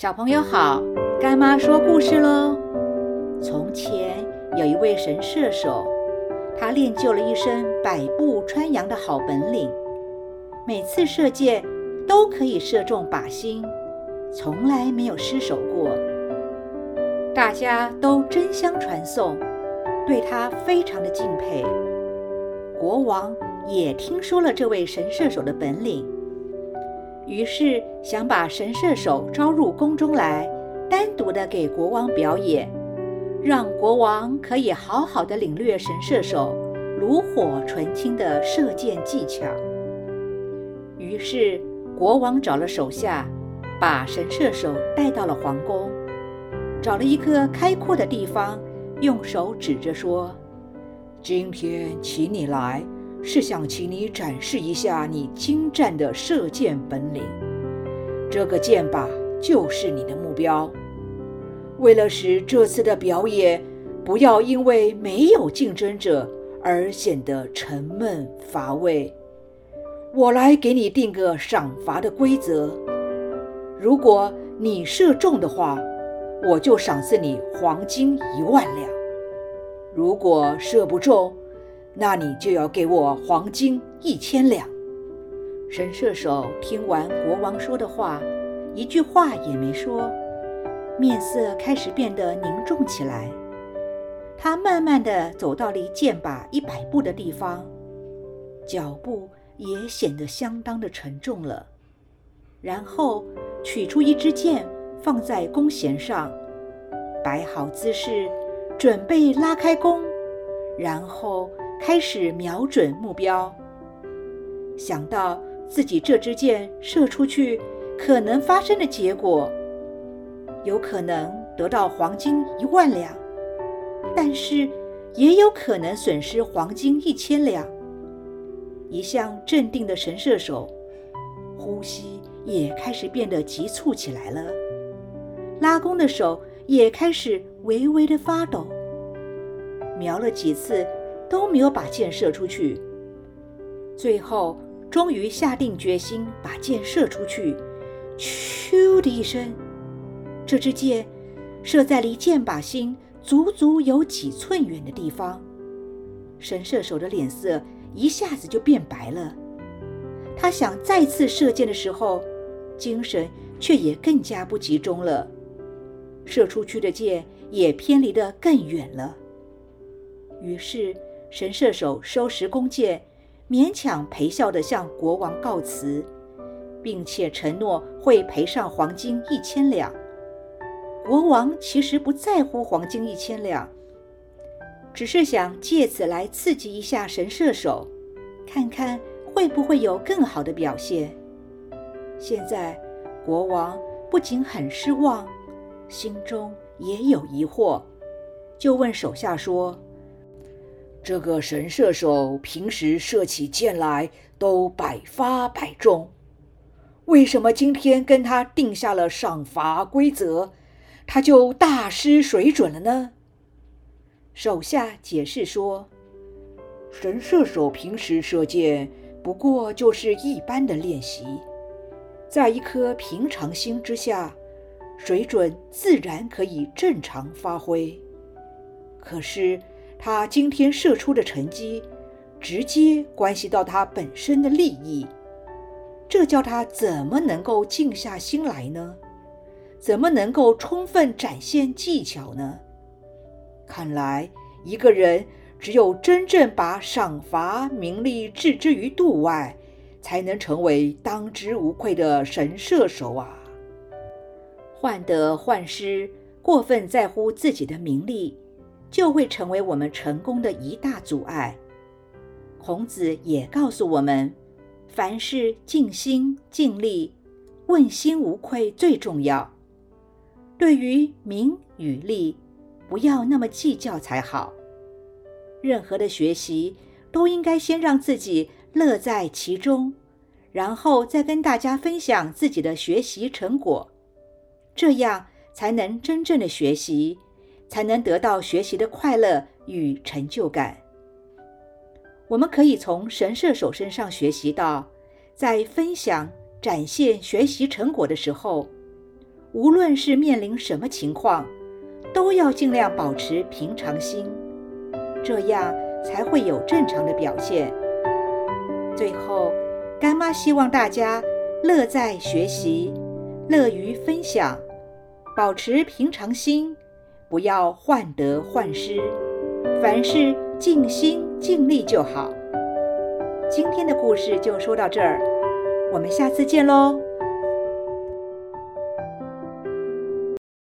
小朋友好，干妈说故事喽。从前有一位神射手，他练就了一身百步穿杨的好本领，每次射箭都可以射中靶心，从来没有失手过。大家都争相传颂，对他非常的敬佩。国王也听说了这位神射手的本领。于是想把神射手招入宫中来，单独的给国王表演，让国王可以好好的领略神射手炉火纯青的射箭技巧。于是国王找了手下，把神射手带到了皇宫，找了一个开阔的地方，用手指着说：“今天请你来。”是想请你展示一下你精湛的射箭本领，这个箭靶就是你的目标。为了使这次的表演不要因为没有竞争者而显得沉闷乏味，我来给你定个赏罚的规则：如果你射中的话，我就赏赐你黄金一万两；如果射不中，那你就要给我黄金一千两。神射手听完国王说的话，一句话也没说，面色开始变得凝重起来。他慢慢地走到离箭靶一百步的地方，脚步也显得相当的沉重了。然后取出一支箭，放在弓弦上，摆好姿势，准备拉开弓，然后。开始瞄准目标，想到自己这支箭射出去可能发生的结果，有可能得到黄金一万两，但是也有可能损失黄金一千两。一向镇定的神射手，呼吸也开始变得急促起来了，拉弓的手也开始微微的发抖。瞄了几次。都没有把箭射出去，最后终于下定决心把箭射出去。咻的一声，这支箭射在离箭靶心足足有几寸远的地方。神射手的脸色一下子就变白了。他想再次射箭的时候，精神却也更加不集中了。射出去的箭也偏离得更远了。于是。神射手收拾弓箭，勉强陪笑地向国王告辞，并且承诺会赔上黄金一千两。国王其实不在乎黄金一千两，只是想借此来刺激一下神射手，看看会不会有更好的表现。现在国王不仅很失望，心中也有疑惑，就问手下说。这个神射手平时射起箭来都百发百中，为什么今天跟他定下了赏罚规则，他就大失水准了呢？手下解释说：“神射手平时射箭不过就是一般的练习，在一颗平常心之下，水准自然可以正常发挥。可是。”他今天射出的成绩，直接关系到他本身的利益，这叫他怎么能够静下心来呢？怎么能够充分展现技巧呢？看来，一个人只有真正把赏罚名利置之于度外，才能成为当之无愧的神射手啊！患得患失，过分在乎自己的名利。就会成为我们成功的一大阻碍。孔子也告诉我们，凡事尽心尽力，问心无愧最重要。对于名与利，不要那么计较才好。任何的学习都应该先让自己乐在其中，然后再跟大家分享自己的学习成果，这样才能真正的学习。才能得到学习的快乐与成就感。我们可以从神射手身上学习到，在分享、展现学习成果的时候，无论是面临什么情况，都要尽量保持平常心，这样才会有正常的表现。最后，干妈希望大家乐在学习，乐于分享，保持平常心，不要患得患失，凡事尽心尽力就好。今天的故事就说到这儿，我们下次见喽。